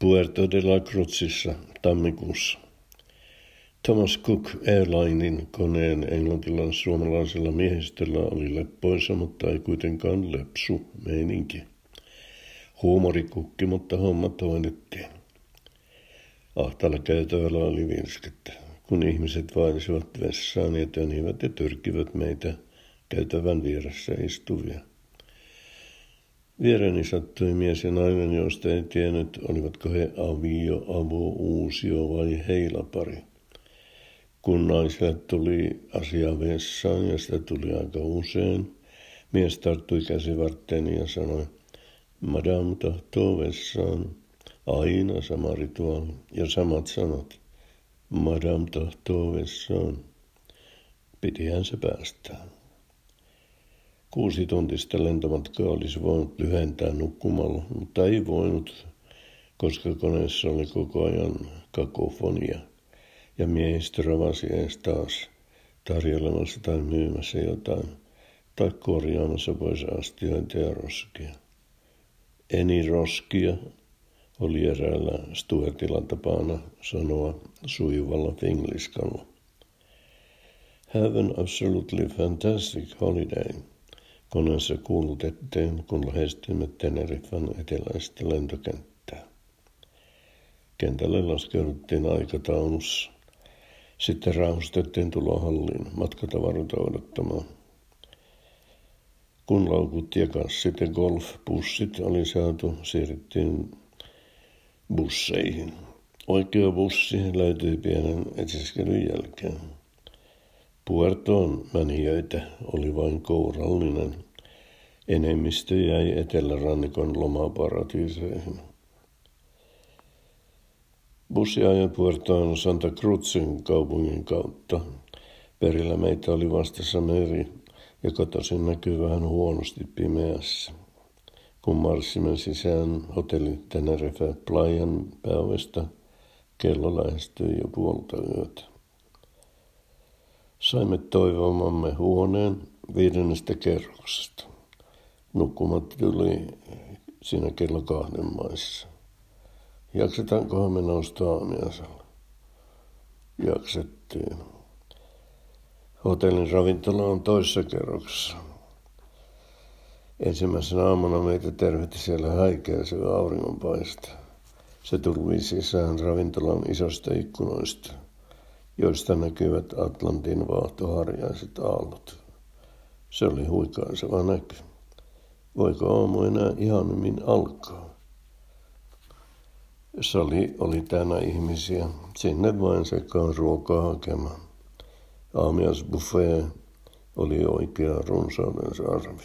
Puerto de la Cruzissa tammikuussa. Thomas Cook Airlinein koneen englantilais-suomalaisella miehistöllä oli leppoisa, mutta ei kuitenkaan lepsu meininki. Huumorikukki, mutta hommat hoidettiin. Ahtaalla käytävällä oli virskettä, kun ihmiset vaelisivat vessaan ja tönivät ja tyrkivät meitä käytävän vieressä istuvia. Viereni sattui mies ja nainen, joista ei tiennyt, olivatko he avio, avo, uusio vai heilapari. Kun naiselle tuli asia vessaan, ja sitä tuli aika usein, mies tarttui käsivartteeni ja sanoi, Madame tahtoo vessaan. Aina sama rituaali ja samat sanat. Madame tahtoo vessaan. Pitihän se päästään. Kuusi tuntista lentomatkaa olisi voinut lyhentää nukkumalla, mutta ei voinut, koska koneessa oli koko ajan kakofonia ja miehistö ravasi ees taas tarjoilemassa tai myymässä jotain tai korjaamassa pois astioita ja roskia. Eni roskia oli eräällä Stuartilla tapana sanoa sujuvalla fingliskalla. Have an absolutely fantastic holiday – Koneessa kuulutettiin, kun lähestyimme Teneriffan eteläistä lentokenttää. Kentälle laskeuduttiin aikataulussa. Sitten raahustettiin tulohalliin matkatavaroita odottamaan. Kun laukut ja kassit ja golfbussit oli saatu, siirryttiin busseihin. Oikea bussi löytyi pienen etsiskelyn jälkeen. Puertoon menijöitä oli vain kourallinen. Enemmistö jäi etelärannikon lomaparatiiseihin. Bussi ajoi Puertoon Santa Cruzin kaupungin kautta. Perillä meitä oli vastassa meri, ja kotoisin näkyy vähän huonosti pimeässä. Kun marssimme sisään hotelli Tenerife Playan pääovesta, kello lähestyi jo puolta yötä. Saimme toivomamme huoneen viidennestä kerroksesta. Nukkumat tuli siinä kello kahden maissa. Jaksetaankohan me nousta aamiaisella? Jaksettiin. Hotellin ravintola on toisessa kerroksessa. Ensimmäisenä aamuna meitä tervehti siellä häikeä se auringonpaista. Se tuli sisään ravintolan isosta ikkunoista – joista näkyvät Atlantin vaahtoharjaiset aallot. Se oli huikaiseva näky. Voiko aamu enää ihanimmin alkaa? Sali oli tänä ihmisiä, sinne vain sekaan ruokaa hakemaan. Aamiasbuffet oli oikea runsaudensa arvi.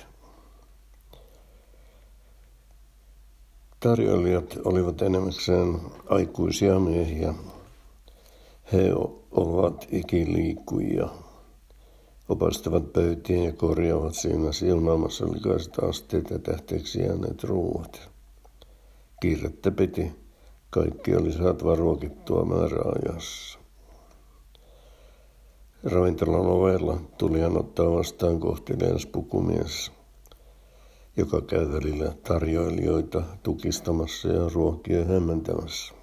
Tarjoilijat olivat enemmäkseen aikuisia miehiä, he ovat ikiliikkujia, opastavat pöytiä ja korjaavat siinä siunaamassa likaiset asteet ja tähteeksi jääneet ruuat. Kiirettä piti. Kaikki oli saatava ruokittua määräajassa. Ravintolan ovella tuli hän ottaa vastaan kohtelias pukumies, joka käy välillä tarjoilijoita tukistamassa ja ruokia hämmentämässä.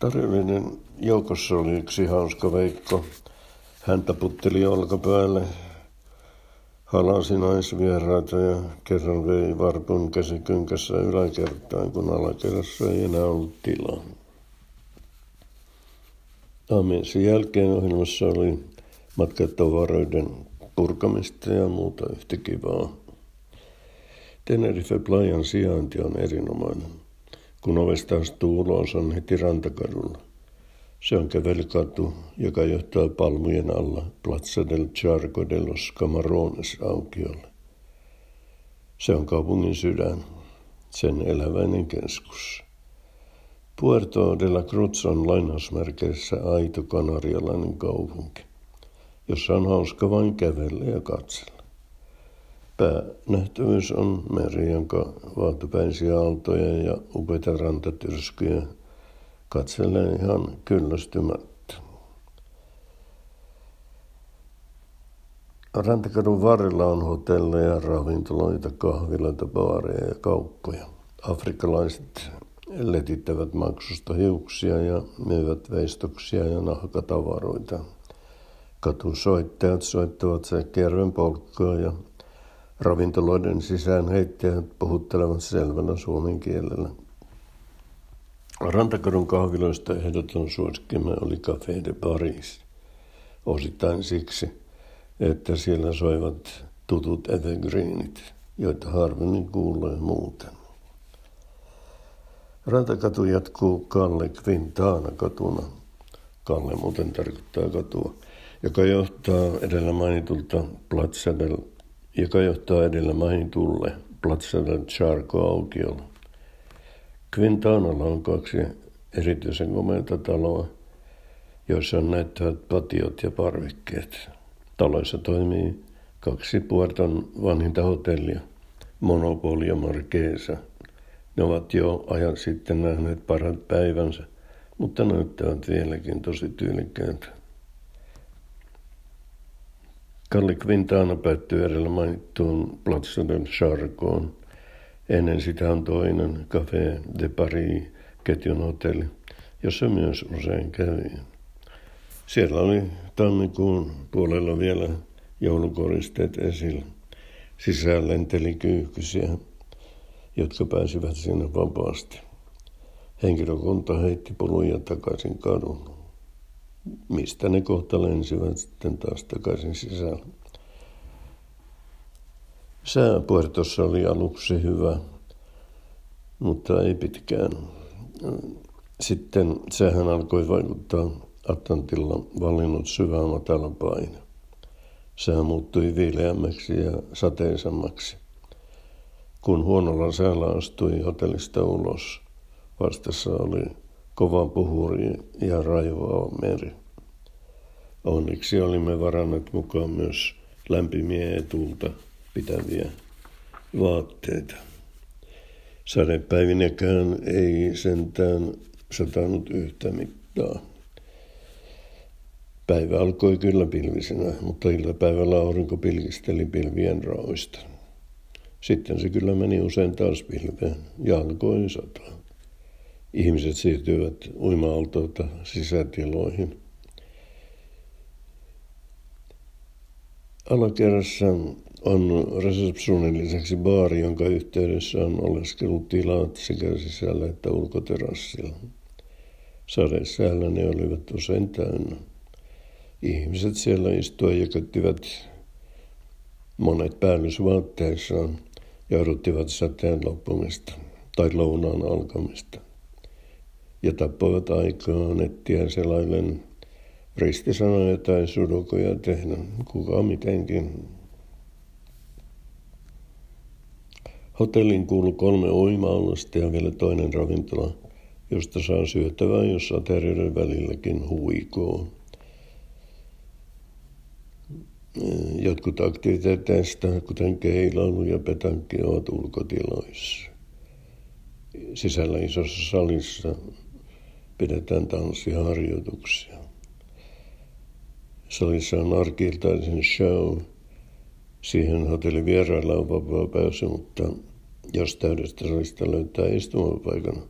Tarjollinen joukossa oli yksi hauska veikko. Hän taputteli olkapäälle, halasi naisvieraita ja kerran vei varpun käsikynkässä yläkertaan, kun alakerrassa ei enää ollut tilaa. Aamiaisen jälkeen ohjelmassa oli matkatavaroiden purkamista ja muuta yhtä kivaa. Tenerife Playan sijainti on erinomainen. Kun ovesta astuu ulos, on heti rantakadulla. Se on kävelykatu, joka johtaa palmujen alla Plaza del Charco de los Camarones aukiolle. Se on kaupungin sydän, sen eläväinen keskus. Puerto de la Cruz on lainausmerkeissä aito kanarialainen kaupunki, jossa on hauska vain kävellä ja katsella. Päänähtävyys on meri, jonka vaatupäisiä aaltoja ja upeita rantatyrskyjä katselee ihan kyllästymättä. Rantakadun varrella on hotelleja, ravintoloita, kahviloita, baareja ja kauppoja. Afrikkalaiset letittävät maksusta hiuksia ja myyvät veistoksia ja nahkatavaroita. Katusoittajat soittavat säkjärven polkkaa ja ravintoloiden sisään heittäjät puhuttelevat selvällä suomen kielellä. Rantakadun kahviloista ehdoton suosikkimme oli Café de Paris. Osittain siksi, että siellä soivat tutut evergreenit, joita harvemmin kuulee muuten. Rantakatu jatkuu Kalle Quintana katuna. Kalle muuten tarkoittaa katua, joka johtaa edellä mainitulta Platsadel, joka johtaa edellä mainitulle Platsadel Charco aukiolla. Quintanalla on kaksi erityisen komeita taloa, joissa on näyttävät patiot ja parvikkeet. Taloissa toimii kaksi Puerton vanhinta hotellia, Monopoli ja Marquesa. Ne ovat jo ajan sitten nähneet parhaat päivänsä, mutta näyttävät vieläkin tosi tyylikkäältä. Kalli Quintana päättyy edellä mainittuun Plaza del Charcoon. Ennen sitä on toinen Café de Paris ketjun hotelli, jossa myös usein kävi. Siellä oli tammikuun puolella vielä joulukoristeet esillä. Sisään lenteli kyyhkysiä, jotka pääsivät sinne vapaasti. Henkilökunta heitti puluja takaisin kadun, mistä ne kohta lensivät sitten taas takaisin sisälle. Sää Puertossa oli aluksi hyvä, mutta ei pitkään. Sitten sehän alkoi vaikuttaa Atlantilla valinnut syvä matala paine. Sää muuttui viileämmäksi ja sateisemmaksi. Kun huonolla säällä astui hotellista ulos, vastassa oli kova puhuri ja raivoa meri. Onneksi olimme varanneet mukaan myös lämpimiä etulta pitäviä vaatteita. Sadepäivinäkään ei sentään satanut yhtä mittaa. Päivä alkoi kyllä pilvisenä, mutta iltapäivällä aurinko pilkisteli pilvien raoista. Sitten se kyllä meni usein taas pilveen ja alkoi sataa. Ihmiset siirtyivät uima-altolta sisätiloihin. Alakerrassa on resepsuunin lisäksi baari, jonka yhteydessä on oleskellut tilat sekä sisällä että ulkoterassilla. Sadesäällä ne olivat usein täynnä. Ihmiset siellä istuivat ja köttivät monet päällysvaatteissaan ja odottivat sateen loppumista tai lounaan alkamista. Ja tappoivat aikaa nettiä selaillen ristisanoja tai sudokoja tehdä, kuka mitenkin. Hotellin kuului kolme uima ja vielä toinen ravintola, josta saa syötävää, jos aterioiden välilläkin huikoo. Jotkut aktiviteeteista, kuten keilailu ja petankki, ovat ulkotiloissa. Sisällä isossa salissa pidetään tanssiharjoituksia. Salissa on arkiltaisen show. Siihen hotelli vierailla on vapaa pääsy, mutta jos täydestä salista löytää istumapaikan,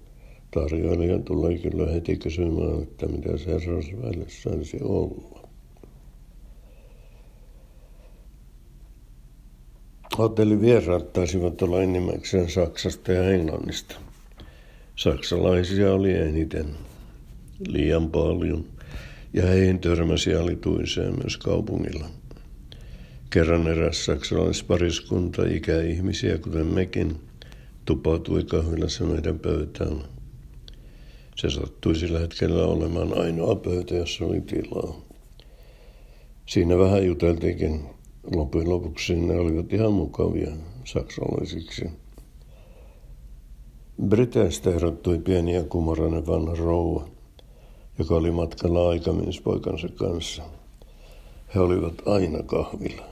tarjoilija tulee kyllä heti kysymään, että mitä se herrasväelle saisi olla. Hotellin vieraat taisivat olla enimmäkseen Saksasta ja Englannista. Saksalaisia oli eniten, liian paljon, ja heihin törmäsi alituiseen myös kaupungilla. Kerran eräs saksalaispariskunta, ikäihmisiä kuten mekin, tupautui kahvilassa meidän pöytään. Se sattui sillä hetkellä olemaan ainoa pöytä, jossa oli tilaa. Siinä vähän juteltiinkin loppujen lopuksi ne olivat ihan mukavia saksalaisiksi. Briteistä erottui pieni ja kumorainen vanha rouva, joka oli matkalla aikamiespoikansa kanssa. He olivat aina kahvilla.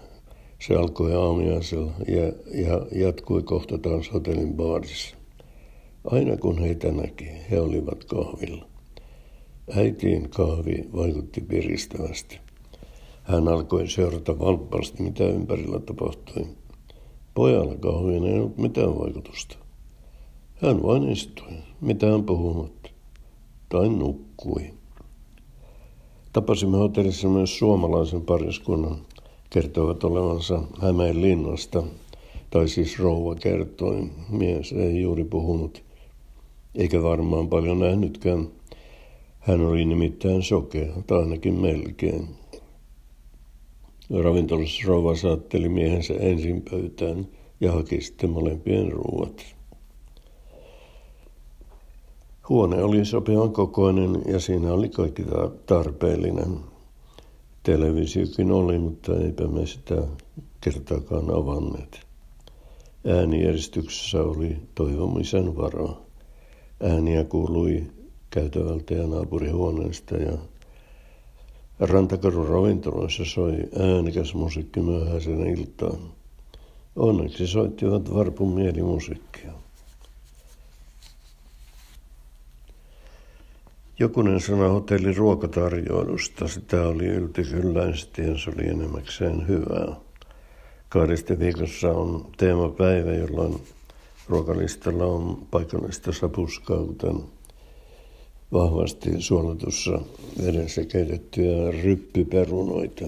Se alkoi aamiaisella ja, ja jatkui kohta taas hotellin baarissa. Aina kun heitä näki, he olivat kahvilla. Äitiin kahvi vaikutti piristävästi. Hän alkoi seurata valppaasti, mitä ympärillä tapahtui. Pojalla kahviin ei ollut mitään vaikutusta. Hän vain istui, mitään puhumatta, tai nukkui. Tapasimme hotellissa myös suomalaisen pariskunnan, kertovat olevansa Hämeen linnasta, tai siis rouva kertoi, mies ei juuri puhunut, eikä varmaan paljon nähnytkään. Hän oli nimittäin sokea, tai ainakin melkein. Ravintolassa rouva saatteli miehensä ensin pöytään ja haki sitten molempien ruuat. Huone oli sopivan kokoinen ja siinä oli kaikki tarpeellinen. Televisiokin oli, mutta eipä me sitä kertaakaan avanneet. Äänieristyksessä oli toivomisen varaa. Ääniä kuului käytävältä ja naapurihuoneesta ja Rantakarun ravintoloissa soi äänikäs musiikki myöhäisen iltaan. Onneksi soittivat varpun mielimusiikkia. Jokunen sana hotellin ruokatarjoilusta, sitä oli yltikylläisesti ja se oli enemmäkseen hyvää. Kahdesti viikossa on teemapäivä, jolloin ruokalistalla on paikallista sapuskaa, kuten vahvasti suolatussa vedessä keitettyjä ryppyperunoita,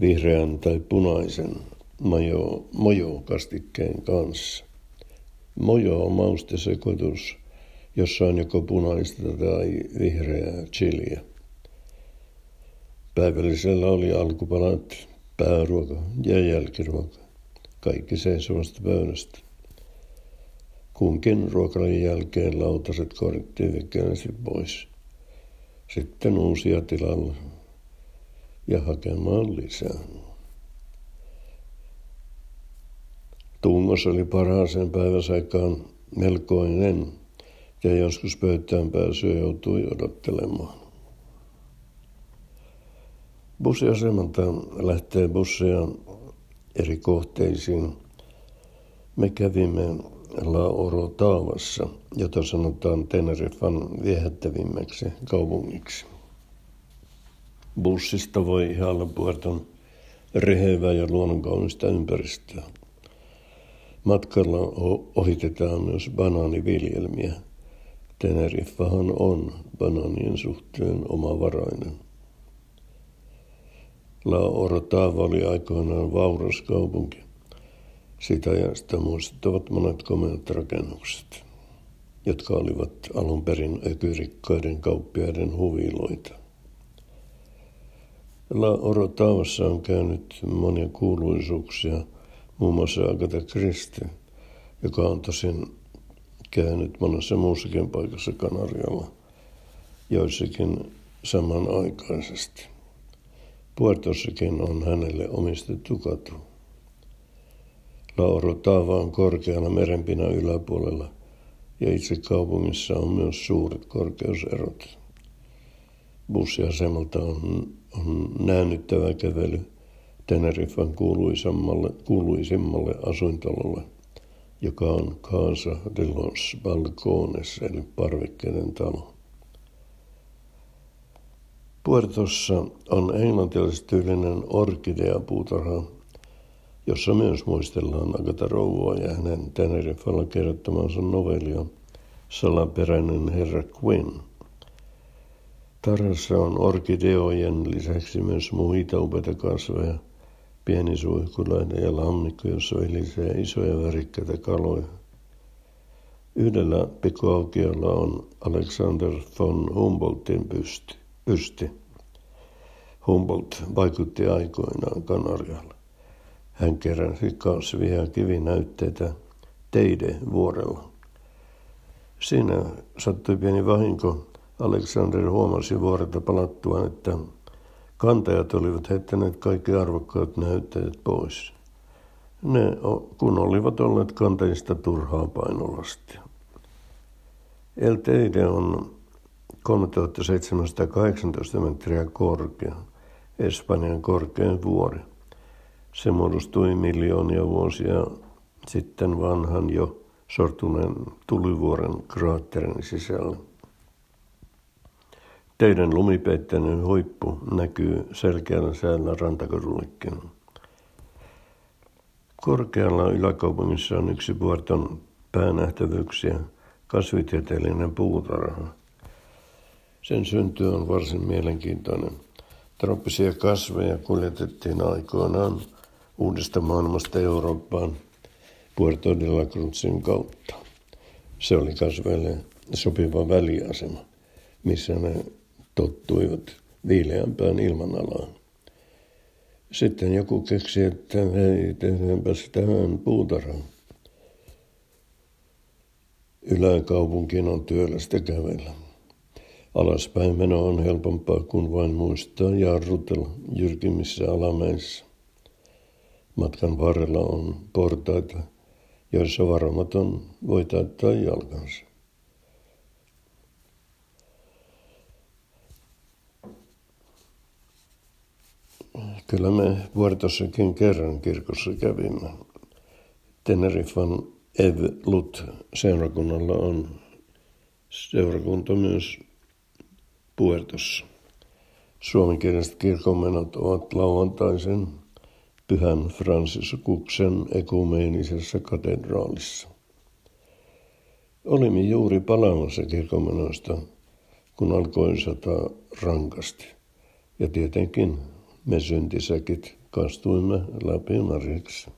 vihreän tai punaisen majo, mojo-kastikkeen kanssa. Mojo on maustesekoitus, jossa on joko punaista tai vihreää chiliä. Päivällisellä oli alkupalat, pääruoka ja jälkiruoka. Kaikki seisovasta pöydästä. Kunkin ruokalajin jälkeen lautaset korjattiin vikkelästi pois. Sitten uusia tilalla ja hakemaan lisää. Tungos oli parhaaseen päiväsaikaan melkoinen ja joskus pöytään pääsyä joutui odottelemaan. Bussiasemalta lähtee busseja eri kohteisiin. Me kävimme La Orotavassa, jota sanotaan Teneriffan viehättävimmäksi kaupungiksi. Bussista voi ihailla Puerton rehevää ja luonnonkaunista ympäristöä. Matkalla ohitetaan myös banaaniviljelmiä. Teneriffahan on banaanien suhteen omavarainen. La Orotava oli aikoinaan vauras kaupunki. Sitä ajasta muistuttavat monet komeat rakennukset, jotka olivat alun perin ökyrikkaiden kauppiaiden huviloita. La Orotavassa on käynyt monia kuuluisuuksia, muun muassa Agatha Christie, joka on tosin käynyt monessa muussakin paikassa Kanarialla, joissakin samanaikaisesti. Puertossakin on hänelle omistettu katu. Lauro Taava on korkeana merenpinnan yläpuolella ja itse kaupungissa on myös suuret korkeuserot. Bussiasemalta on, on näännyttävä kävely Teneriffan kuuluisimmalle, kuuluisimmalle joka on Casa de los Balcones, eli parvekkeiden talo. Puertossa on englantilaistyylinen orkidea-puutarha, jossa myös muistellaan Agatha Rouvua ja hänen Teneriffalla kerrottamansa novellia Salaperäinen herra Quinn. Tarhassa on orkideojen lisäksi myös muita upeita kasveja, pieni suihkulainen ja lammikko, jossa vilisee isoja värikkäitä kaloja. Yhdellä pikkuaukiolla on Alexander von Humboldtin pysti. pysti. Humboldt vaikutti aikoinaan Kanarialla. Hän keräsi kasvia kivinäytteitä Teide vuorella. Siinä sattui pieni vahinko. Alexander huomasi vuorelta palattuaan, että kantajat olivat heittäneet kaikki arvokkaat näytteet pois. Ne, kun olivat olleet kantajista turhaa painolastia. El Teide on 3718 metriä korkea, Espanjan korkein vuori. Se muodostui miljoonia vuosia sitten vanhan jo sortuneen tulivuoren kraatterin sisällä. Teidän lumipeitteinen huippu näkyy selkeällä säällä rantakorullekin. Korkealla yläkaupungissa on yksi Puerton päänähtävyyksiä, kasvitieteellinen puutarha. Sen synty on varsin mielenkiintoinen. Trooppisia kasveja kuljetettiin aikoinaan uudesta maailmasta Eurooppaan Puerto de la Cruzin kautta. Se oli kasveille sopiva väliasema, missä ne tottuivat viileämpään ilmanalaan. Sitten joku keksi, että hei, tehdäänpäs tähän puutarhan. Yläkaupunkiin on työlästä kävellä. Alaspäin meno on helpompaa kuin vain muistaa jarrutella jyrkimmissä alamäissä. Matkan varrella on portaita, joissa varomaton voi täyttää jalkansa. Kyllä me Vuortossakin kerran kirkossa kävimme. Tenerifan Ev Lut seurakunnalla on seurakunta myös Puertossa. Suomenkieliset kirkonmenot ovat lauantaisen Pyhän Franciscuksen ekumeenisessa katedraalissa. Olimme juuri palaamassa kirkonmenoista, kun alkoi sata rankasti. Ja tietenkin me syntisäkit kastuimme läpi marjaksi.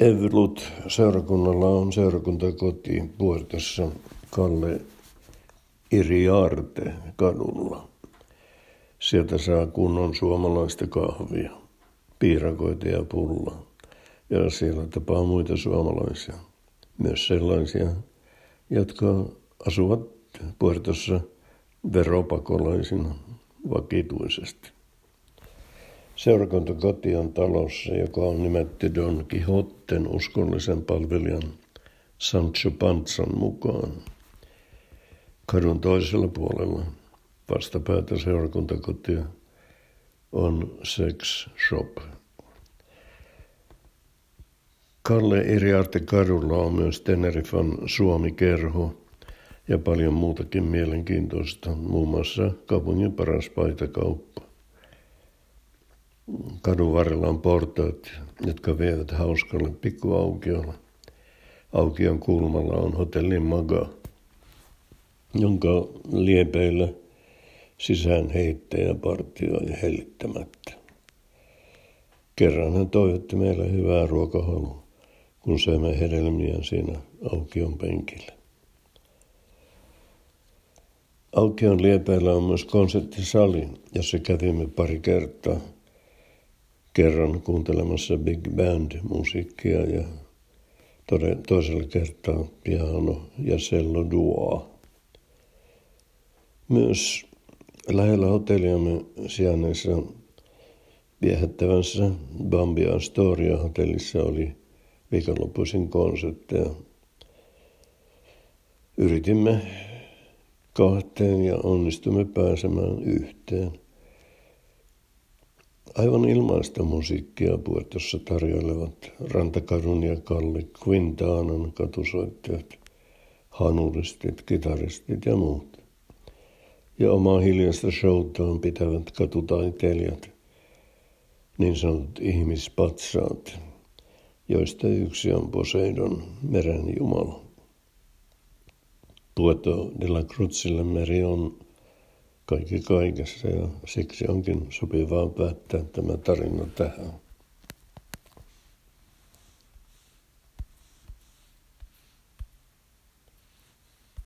Evlut seurakunnalla on seurakuntakoti Puertossa Kalle Iriarte kadulla. Sieltä saa kunnon suomalaista kahvia, piirakoita ja pullaa. Ja siellä tapaa muita suomalaisia, myös sellaisia, jotka asuvat Puertossa veropakolaisina vakituisesti. Seurakuntakoti on talossa, joka on nimetty Don Quixoten uskollisen palvelijan Sancho Panzan mukaan. Kadun toisella puolella vastapäätä seurakuntakotia on Sex Shop. Kalle Iriarte kadulla on myös Tenerifan Suomi-kerho ja paljon muutakin mielenkiintoista, muun muassa kaupungin paras paitakauppa. Kadun varrella on portaat, jotka vievät hauskalle pikkuaukiolle. Aukion kulmalla on hotellin Maga, jonka liepeillä sisään heittäjä partioi hellittämättä. Kerran hän toivotti meille hyvää ruokahalua, kun söimme hedelmiä siinä aukion penkillä. Aukion liepeillä on myös konserttisali, jossa kävimme pari kertaa. Kerran kuuntelemassa big band-musiikkia ja toisella kertaa piano ja cello duo. Myös lähellä hotelliamme sijainneessa viehättävässä Bambi Astoria hotellissa oli viikonloppuisin konsertteja. Yritimme kahteen ja onnistumme pääsemään yhteen. Aivan ilmaista musiikkia Puertossa tarjoilevat Rantakadun ja Kalli Quintaanan katusoittajat, hanuristit, kitaristit ja muut. Ja omaa hiljaista showtaan pitävät katutaiteilijat, niin sanotut ihmispatsaat, joista yksi on Poseidon meren jumala. Puerto de la Cruzille meri on kaikki kaikessa ja siksi onkin sopivaa päättää tämä tarina tähän.